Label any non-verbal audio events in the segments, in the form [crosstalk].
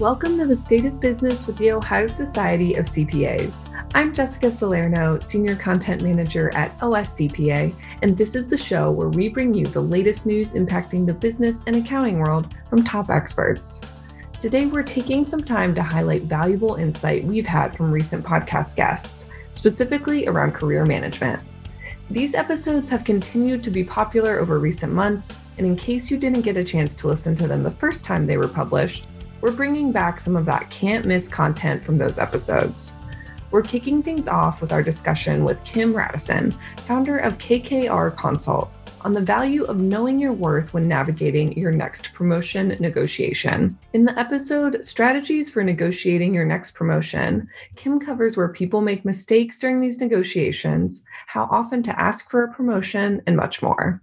Welcome to the State of Business with the Ohio Society of CPAs. I'm Jessica Salerno, Senior Content Manager at OSCPA, and this is the show where we bring you the latest news impacting the business and accounting world from top experts. Today, we're taking some time to highlight valuable insight we've had from recent podcast guests, specifically around career management. These episodes have continued to be popular over recent months, and in case you didn't get a chance to listen to them the first time they were published, we're bringing back some of that can't miss content from those episodes. We're kicking things off with our discussion with Kim Radison, founder of KKR Consult, on the value of knowing your worth when navigating your next promotion negotiation. In the episode Strategies for Negotiating Your Next Promotion, Kim covers where people make mistakes during these negotiations, how often to ask for a promotion, and much more.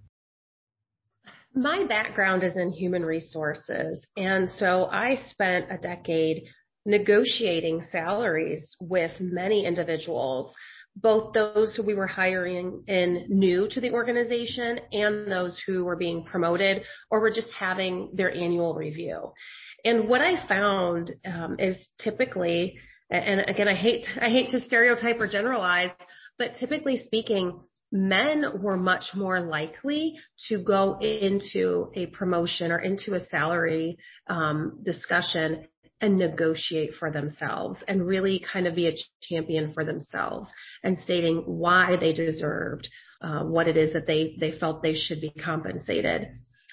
My background is in human resources. And so I spent a decade negotiating salaries with many individuals, both those who we were hiring in new to the organization and those who were being promoted or were just having their annual review. And what I found um, is typically, and again, I hate I hate to stereotype or generalize, but typically speaking, men were much more likely to go into a promotion or into a salary um, discussion and negotiate for themselves and really kind of be a champion for themselves and stating why they deserved uh, what it is that they they felt they should be compensated.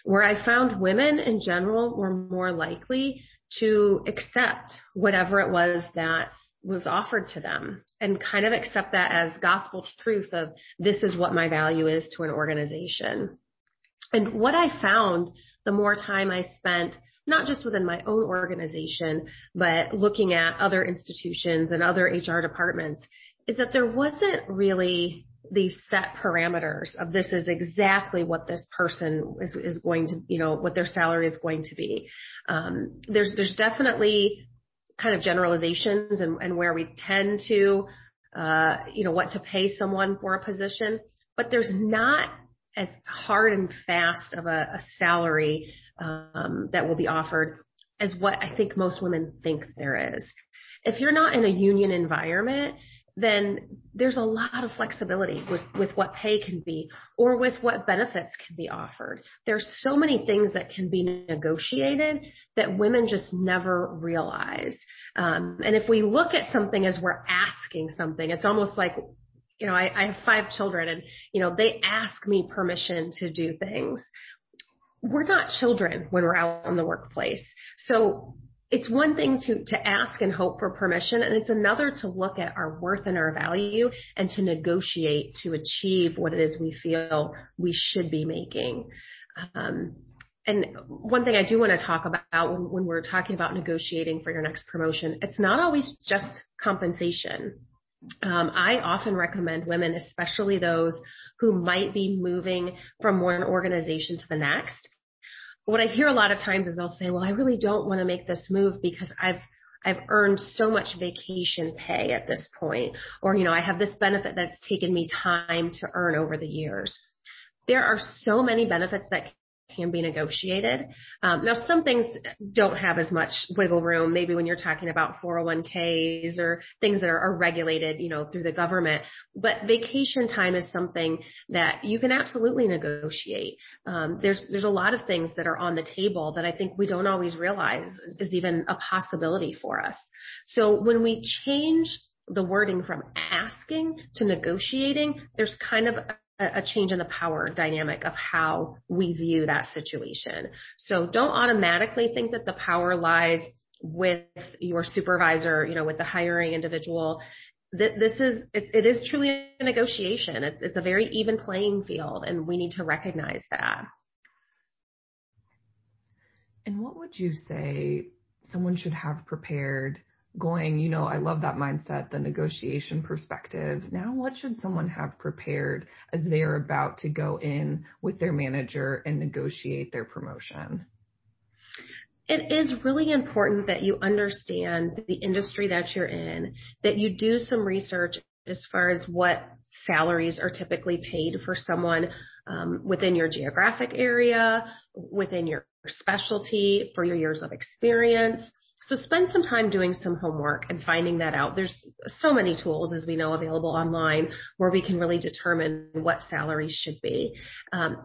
Where I found women in general were more likely to accept whatever it was that was offered to them and kind of accept that as gospel truth of this is what my value is to an organization. And what I found the more time I spent not just within my own organization, but looking at other institutions and other HR departments is that there wasn't really these set parameters of this is exactly what this person is, is going to, you know, what their salary is going to be. Um, there's, there's definitely kind of generalizations and, and where we tend to, uh, you know, what to pay someone for a position, but there's not as hard and fast of a, a salary um, that will be offered as what I think most women think there is. If you're not in a union environment, then there's a lot of flexibility with, with what pay can be or with what benefits can be offered. There's so many things that can be negotiated that women just never realize. Um, and if we look at something as we're asking something, it's almost like, you know, I, I have five children and, you know, they ask me permission to do things. We're not children when we're out in the workplace. So it's one thing to, to ask and hope for permission, and it's another to look at our worth and our value and to negotiate to achieve what it is we feel we should be making. Um, and one thing I do want to talk about when, when we're talking about negotiating for your next promotion, it's not always just compensation. Um, I often recommend women, especially those who might be moving from one organization to the next, what I hear a lot of times is they'll say, well, I really don't want to make this move because I've I've earned so much vacation pay at this point, or, you know, I have this benefit that's taken me time to earn over the years. There are so many benefits that can be negotiated. Um, now, some things don't have as much wiggle room. Maybe when you're talking about 401ks or things that are, are regulated, you know, through the government. But vacation time is something that you can absolutely negotiate. Um, there's there's a lot of things that are on the table that I think we don't always realize is, is even a possibility for us. So when we change the wording from asking to negotiating, there's kind of a change in the power dynamic of how we view that situation. So don't automatically think that the power lies with your supervisor, you know, with the hiring individual. This is, it is truly a negotiation. It's, a very even playing field and we need to recognize that. And what would you say someone should have prepared going, you know, I love that mindset, the negotiation perspective. Now, what should someone have prepared as they are about to go in with their manager and negotiate their promotion? It is really important that you understand the industry that you're in, that you do some research as far as what salaries are typically paid for someone um, within your geographic area, within your specialty, for your years of experience So spend some time doing some homework and finding that out. There's so many tools, as we know, available online where we can really determine what salaries should be. Um,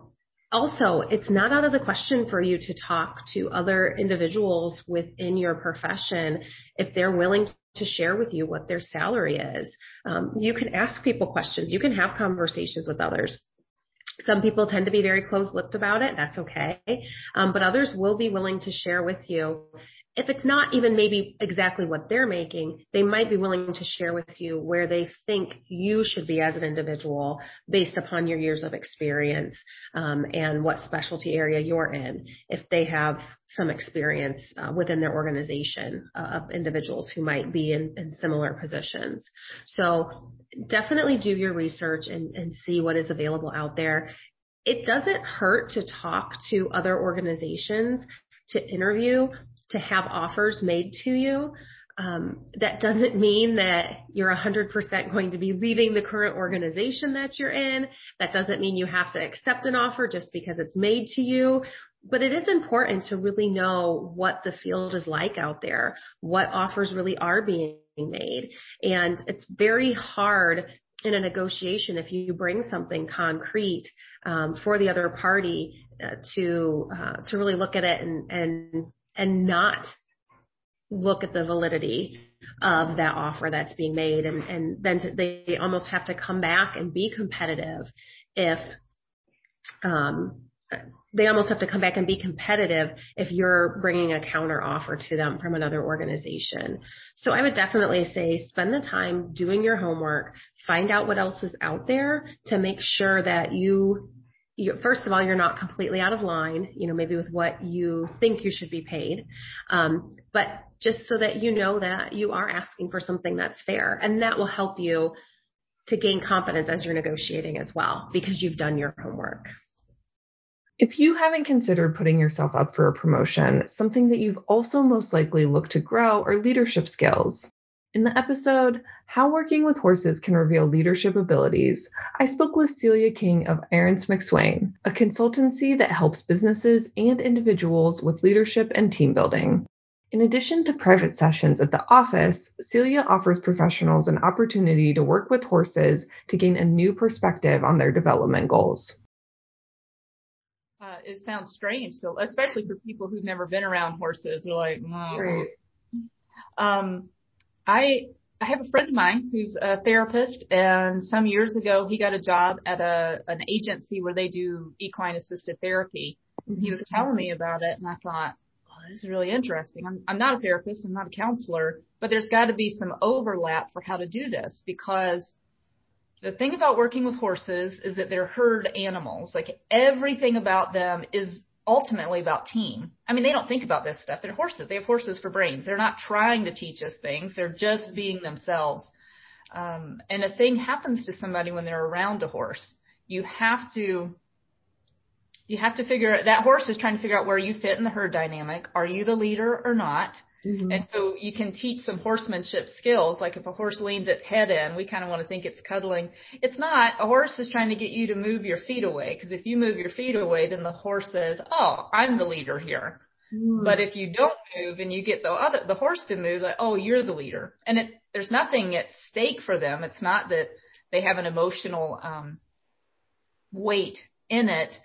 also, it's not out of the question for you to talk to other individuals within your profession if they're willing to share with you what their salary is. Um, you can ask people questions. You can have conversations with others. Some people tend to be very close-lipped about it. That's okay. Um, but others will be willing to share with you if it's not even maybe exactly what they're making, they might be willing to share with you where they think you should be as an individual based upon your years of experience um, and what specialty area you're in. If they have some experience uh, within their organization uh, of individuals who might be in, in, similar positions. So definitely do your research and, and see what is available out there. It doesn't hurt to talk to other organizations to interview to have offers made to you. Um, that doesn't mean that you're 100% going to be leaving the current organization that you're in. That doesn't mean you have to accept an offer just because it's made to you. But it is important to really know what the field is like out there, what offers really are being made. And it's very hard in a negotiation if you bring something concrete um, for the other party uh, to uh, to really look at it and and and not look at the validity of that offer that's being made and, and then to, they almost have to come back and be competitive if um, they almost have to come back and be competitive if you're bringing a counter offer to them from another organization. So I would definitely say spend the time doing your homework, find out what else is out there to make sure that you you, first of all, you're not completely out of line, you know, maybe with what you think you should be paid. Um, but just so that you know that you are asking for something that's fair and that will help you to gain confidence as you're negotiating as well because you've done your homework. If you haven't considered putting yourself up for a promotion, something that you've also most likely looked to grow are leadership skills. In the episode, How Working with Horses Can Reveal Leadership Abilities, I spoke with Celia King of Arrants McSwain, a consultancy that helps businesses and individuals with leadership and team building. In addition to private sessions at the office, Celia offers professionals an opportunity to work with horses to gain a new perspective on their development goals. Uh, it sounds strange, especially for people who've never been around horses. They're like, oh. right. um, I I have a friend of mine who's a therapist, and some years ago he got a job at a an agency where they do equine assisted therapy. And he was mm-hmm. telling me about it, and I thought, oh, this is really interesting. I'm I'm not a therapist, I'm not a counselor, but there's got to be some overlap for how to do this because the thing about working with horses is that they're herd animals. Like everything about them is ultimately about team. I mean, they don't think about this stuff. They're horses. They have horses for brains. They're not trying to teach us things. They're just being themselves. Um, and a thing happens to somebody when they're around a horse. You have to, you have to figure that horse is trying to figure out where you fit in the herd dynamic. Are you the leader or not? Mm-hmm. And so you can teach some horsemanship skills. Like if a horse leans its head in, we kind of want to think it's cuddling. It's not. A horse is trying to get you to move your feet away. Because if you move your feet away, then the horse says, "Oh, I'm the leader here." Mm. But if you don't move and you get the other the horse to move, like, "Oh, you're the leader," and it there's nothing at stake for them. It's not that they have an emotional um, weight in it,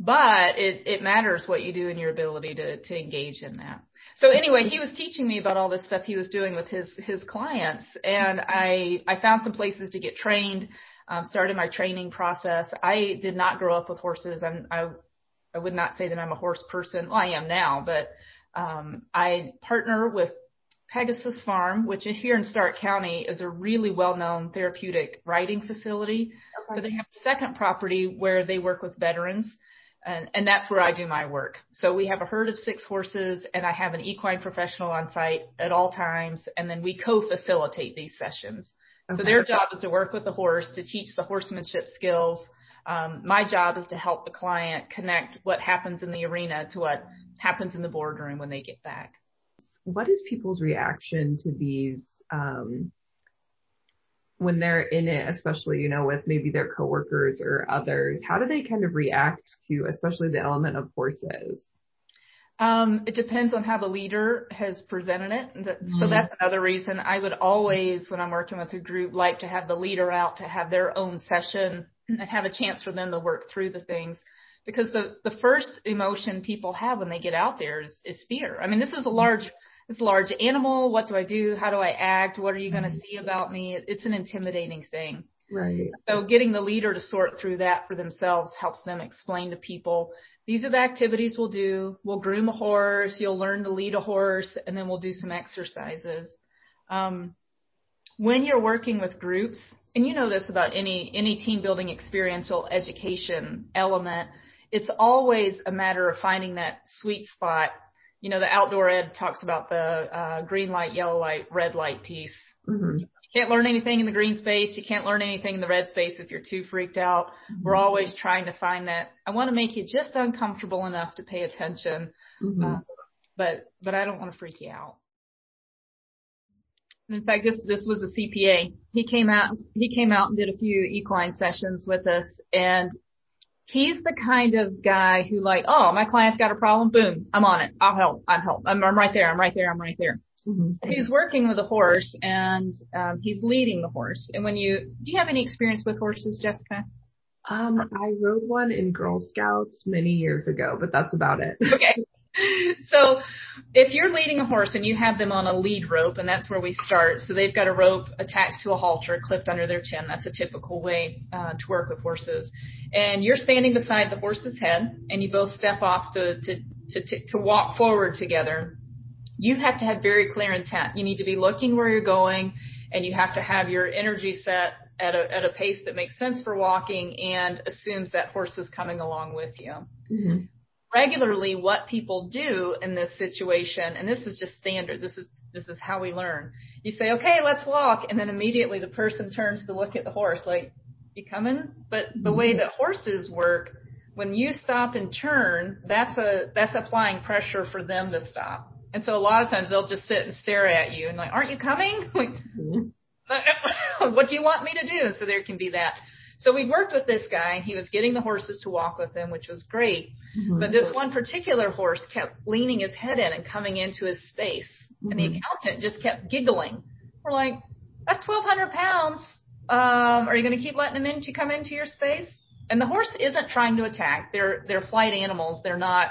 but it it matters what you do and your ability to to engage in that. So anyway, he was teaching me about all this stuff he was doing with his his clients, and I I found some places to get trained. Um, started my training process. I did not grow up with horses. I'm, I I would not say that I'm a horse person. Well, I am now, but um, I partner with Pegasus Farm, which here in Stark County is a really well-known therapeutic riding facility. Okay. But they have a second property where they work with veterans and, and that's where I do my work. So we have a herd of six horses and I have an equine professional on site at all times and then we co-facilitate these sessions. Okay. So their job is to work with the horse to teach the horsemanship skills. Um, my job is to help the client connect what happens in the arena to what happens in the boardroom when they get back. What is people's reaction to these um, when they're in it, especially, you know, with maybe their coworkers or others, how do they kind of react to, especially the element of horses? Um, it depends on how the leader has presented it. Mm-hmm. So that's another reason I would always, when I'm working with a group, like to have the leader out to have their own session and have a chance for them to work through the things. Because the, the first emotion people have when they get out there is, is fear. I mean, this is a large, this large animal. What do I do? How do I act? What are you going to see about me? It's an intimidating thing. Right. So getting the leader to sort through that for themselves helps them explain to people these are the activities we'll do. We'll groom a horse. You'll learn to lead a horse and then we'll do some exercises. Um, when you're working with groups, and you know this about any, any team building experiential education element, it's always a matter of finding that sweet spot. You know, the outdoor ed talks about the uh, green light, yellow light, red light piece. Mm-hmm can't learn anything in the green space. You can't learn anything in the red space if you're too freaked out. Mm-hmm. We're always trying to find that. I want to make you just uncomfortable enough to pay attention, mm-hmm. uh, but but I don't want to freak you out. In fact, this this was a CPA. He came out he came out and did a few equine sessions with us, and he's the kind of guy who like, oh, my client's got a problem, boom, I'm on it. I'll help. I'm help. I'm, I'm right there. I'm right there. I'm right there. Mm-hmm. He's working with a horse and um, he's leading the horse. And when you do you have any experience with horses, Jessica? Um, I rode one in Girl Scouts many years ago, but that's about it. okay. [laughs] So if you're leading a horse and you have them on a lead rope, and that's where we start, so they've got a rope attached to a halter clipped under their chin. That's a typical way uh, to work with horses. And you're standing beside the horse's head, and you both step off to to to, to walk forward together you have to have very clear intent. You need to be looking where you're going and you have to have your energy set at a, at a pace that makes sense for walking and assumes that horse is coming along with you. Mm-hmm. Regularly, what people do in this situation, and this is just standard, this is, this is how we learn. You say, okay, let's walk. And then immediately the person turns to look at the horse like, you coming? But the way mm-hmm. that horses work, when you stop and turn, that's a, that's applying pressure for them to stop. And so a lot of times they'll just sit and stare at you and like, aren't you coming? [laughs] Like, mm-hmm. [laughs] what do you want me to do? So there can be that. So we worked with this guy and he was getting the horses to walk with him, which was great. Mm-hmm. But this one particular horse kept leaning his head in and coming into his space. Mm-hmm. And the mm-hmm. accountant just kept giggling. We're like, that's 1200 pounds. Um, are you going to keep letting him in to come into your space? And the horse isn't trying to attack. They're, they're flight animals. They're not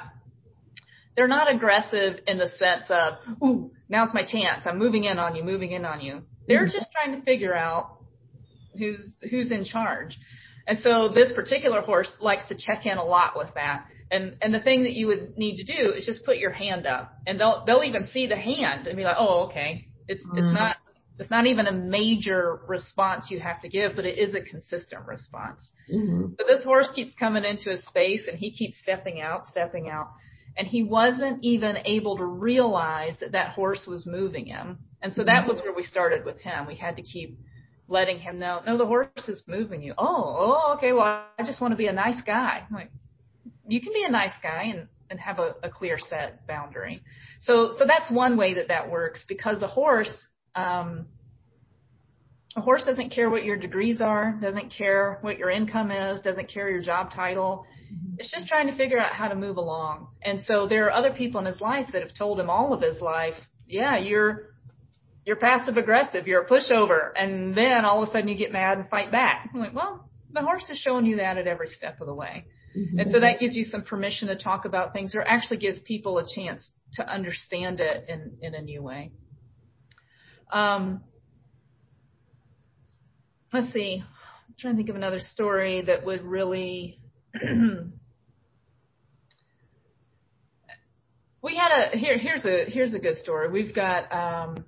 they're not aggressive in the sense of, ooh, now's my chance. I'm moving in on you, moving in on you. They're mm-hmm. just trying to figure out who's, who's in charge. And so this particular horse likes to check in a lot with that. And, and the thing that you would need to do is just put your hand up and they'll, they'll even see the hand and be like, oh, okay. It's, mm-hmm. it's not, it's not even a major response you have to give, but it is a consistent response. Mm-hmm. But this horse keeps coming into his space and he keeps stepping out, stepping out and he wasn't even able to realize that that horse was moving him. And so that was where we started with him. We had to keep letting him know, no, the horse is moving you. Oh, oh, okay. Well, I just want to be a nice guy. I'm like, you can be a nice guy and, and have a, a clear set boundary. So, so that's one way that that works because a horse, um, a horse doesn't care what your degrees are, doesn't care what your income is, doesn't care your job title. It's just trying to figure out how to move along. And so there are other people in his life that have told him all of his life, yeah, you're, you're passive aggressive, you're a pushover. And then all of a sudden you get mad and fight back. I'm like, well, the horse is showing you that at every step of the way. Mm-hmm. And so that gives you some permission to talk about things or actually gives people a chance to understand it in, in a new way. Um, let's see. I'm trying to think of another story that would really [clears throat] we had a here here's a here's a good story. We've got um,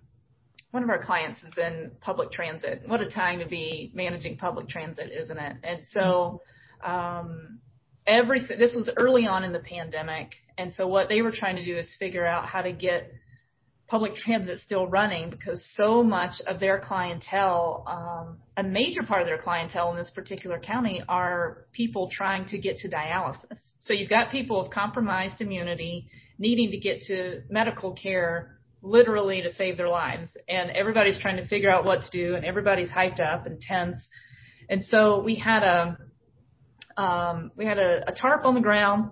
one of our clients is in public transit. What a time to be managing public transit, isn't it? And so um, everything this was early on in the pandemic, and so what they were trying to do is figure out how to get public transit still running because so much of their clientele, um, a major part of their clientele in this particular county are people trying to get to dialysis. So you've got people with compromised immunity needing to get to medical care literally to save their lives. And everybody's trying to figure out what to do and everybody's hyped up and tense. And so we had a, um, we had a, a tarp on the ground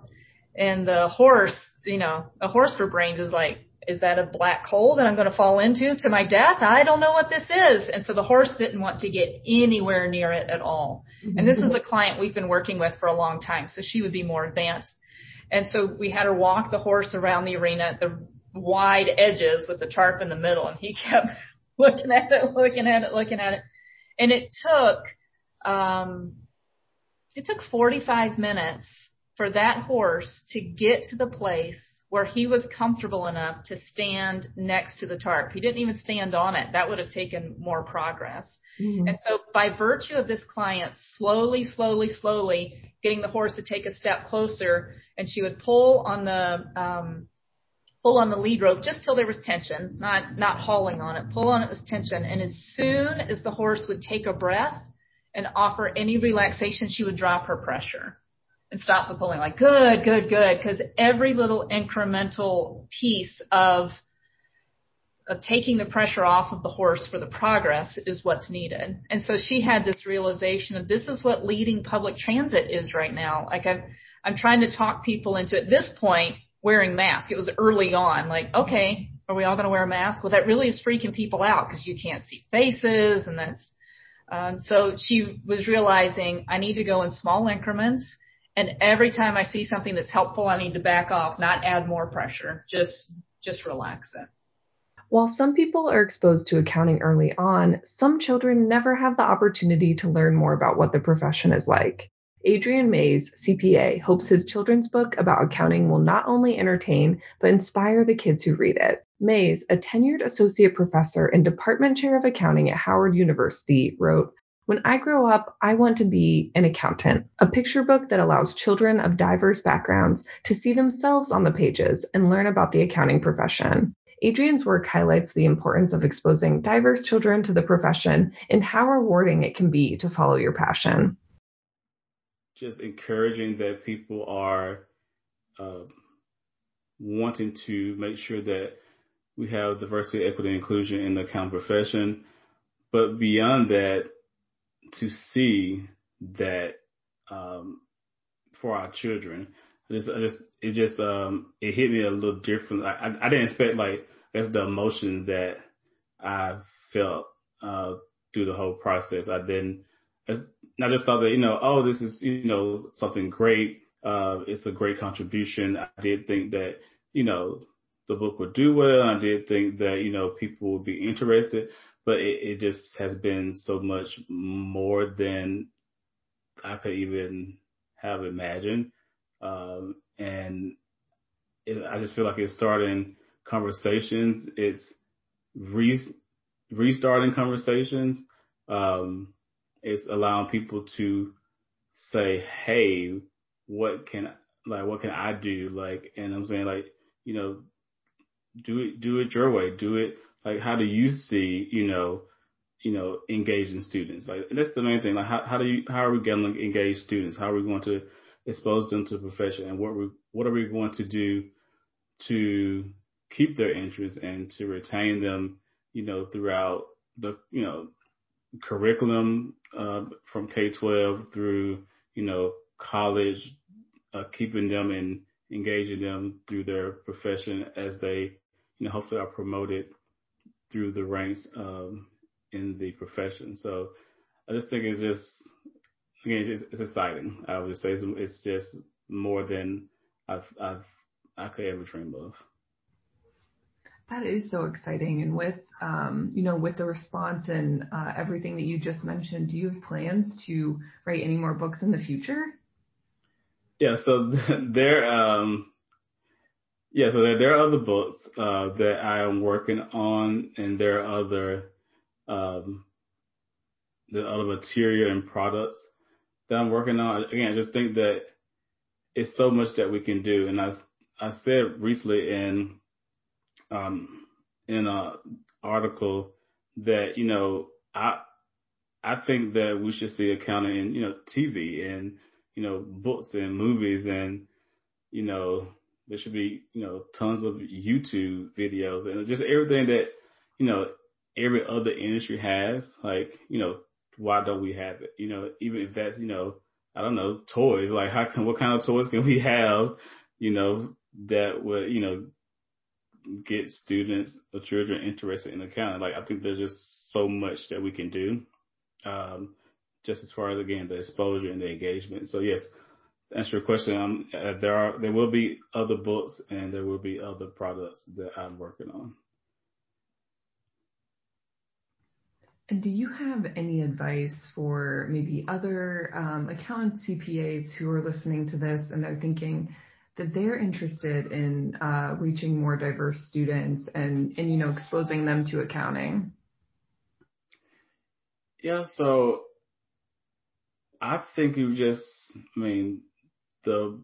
and the horse you know, a horse for brains is like, is that a black hole that I'm going to fall into to my death? I don't know what this is. And so the horse didn't want to get anywhere near it at all. Mm-hmm. And this is a client we've been working with for a long time. So she would be more advanced. And so we had her walk the horse around the arena at the wide edges with the tarp in the middle. And he kept [laughs] looking at it, looking at it, looking at it. And it took, um, it took 45 minutes for that horse to get to the place where he was comfortable enough to stand next to the tarp. He didn't even stand on it. That would have taken more progress. Mm-hmm. And so by virtue of this client slowly, slowly, slowly getting the horse to take a step closer and she would pull on the, um, pull on the lead rope just till there was tension, not, not hauling on it, pull on it was tension. And as soon as the horse would take a breath and offer any relaxation, she would drop her pressure and stop the pulling. Like, good, good, good. Cause every little incremental piece of, of taking the pressure off of the horse for the progress is what's needed. And so she had this realization of this is what leading public transit is right now. Like I'm, I'm trying to talk people into at this point wearing masks. It was early on, like, okay, are we all going to wear a mask? Well, that really is freaking people out because you can't see faces and that's, um, so she was realizing I need to go in small increments and every time I see something that's helpful, I need to back off, not add more pressure. Just, just relax it. While some people are exposed to accounting early on, some children never have the opportunity to learn more about what the profession is like. Adrian Mayse, CPA, hopes his children's book about accounting will not only entertain, but inspire the kids who read it. Mayse, a tenured associate professor and department chair of accounting at Howard University, wrote when I grow up, I want to be an accountant, a picture book that allows children of diverse backgrounds to see themselves on the pages and learn about the accounting profession. Adrian's work highlights the importance of exposing diverse children to the profession and how rewarding it can be to follow your passion. Just encouraging that people are uh, wanting to make sure that we have diversity, equity, and inclusion in the accounting profession. But beyond that, to see that um, for our children. I just, I just, it just, um, it hit me a little different. I, I, didn't expect like that's the emotion that I felt uh, through the whole process. I didn't. I just thought that you know, oh, this is you know something great. Uh, it's a great contribution. I did think that you know the book would do well. I did think that you know people would be interested, but it, it just has been so much more than I could even have imagined. Um, and it, I just feel like it's starting conversations. It's re- restarting conversations. Um, it's allowing people to say, Hey, what can, like, what can I do? Like, and I'm saying like, you know, do it, do it your way, do it like how do you see, you know, you know, engaging students? Like that's the main thing. Like how, how do you how are we going to engage students? How are we going to expose them to the profession and what we what are we going to do to keep their interest and to retain them, you know, throughout the you know curriculum uh, from K-12 through you know college, uh, keeping them and engaging them through their profession as they you know hopefully are promoted through the ranks um, in the profession. So I just think it's just again it's, it's exciting. I would say it's, it's just more than I've, I've I could ever dream of. That is so exciting. And with, um, you know, with the response and uh, everything that you just mentioned, do you have plans to write any more books in the future? Yeah. So [laughs] there, um, yeah, so there, there are other books uh, that I am working on, and there are other um, the other material and products that I'm working on. Again, I just think that it's so much that we can do, and I I said recently in um, in an article that you know I I think that we should see accounting in you know TV and you know books and movies and you know there should be, you know, tons of YouTube videos and just everything that, you know, every other industry has. Like, you know, why don't we have it? You know, even if that's, you know, I don't know, toys. Like, how can what kind of toys can we have? You know, that would, you know, get students or children interested in accounting. Like I think there's just so much that we can do. Um, just as far as again the exposure and the engagement. So yes, to answer your question, um, uh, there are there will be other books and there will be other products that I'm working on. And do you have any advice for maybe other um, accountant CPAs who are listening to this and they're thinking that they're interested in uh, reaching more diverse students and, and you know exposing them to accounting? Yeah, so I think you just, I mean, the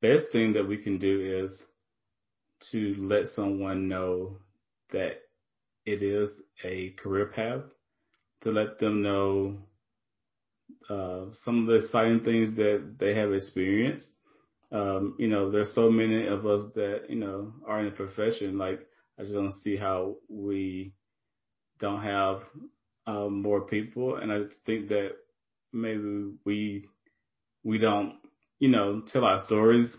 best thing that we can do is to let someone know that it is a career path, to let them know uh, some of the exciting things that they have experienced. Um, you know, there's so many of us that, you know, are in the profession. Like, I just don't see how we don't have um, more people. And I think that maybe we we don't you know tell our stories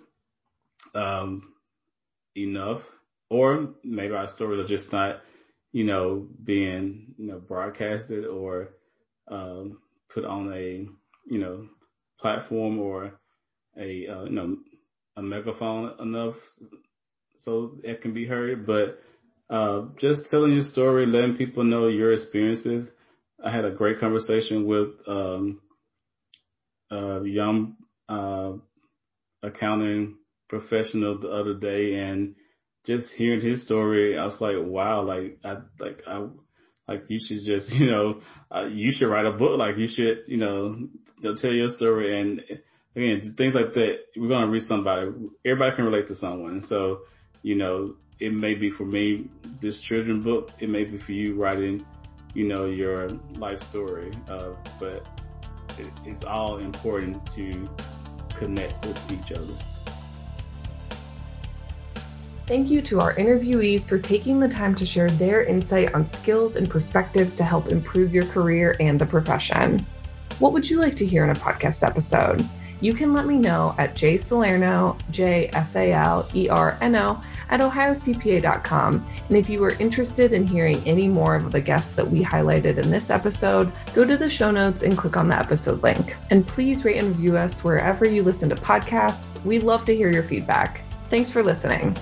um, enough, or maybe our stories are just not you know being you know broadcasted or um, put on a you know platform or a uh, you know a megaphone enough so it can be heard, but uh, just telling your story, letting people know your experiences. I had a great conversation with um, a young uh, accounting professional the other day, and just hearing his story, I was like, wow, like I like I like you should just [laughs] you know uh, you should write a book, like you should you know tell your story, and again things like that. We're gonna reach somebody. Everybody can relate to someone, so you know it may be for me this children book. It may be for you writing, you know, your life story. Uh, but it's all important to connect with each other. Thank you to our interviewees for taking the time to share their insight on skills and perspectives to help improve your career and the profession. What would you like to hear in a podcast episode? You can let me know at jsalerno, J S A L E R N O, at ohiocpa.com. And if you are interested in hearing any more of the guests that we highlighted in this episode, go to the show notes and click on the episode link. And please rate and review us wherever you listen to podcasts. We love to hear your feedback. Thanks for listening.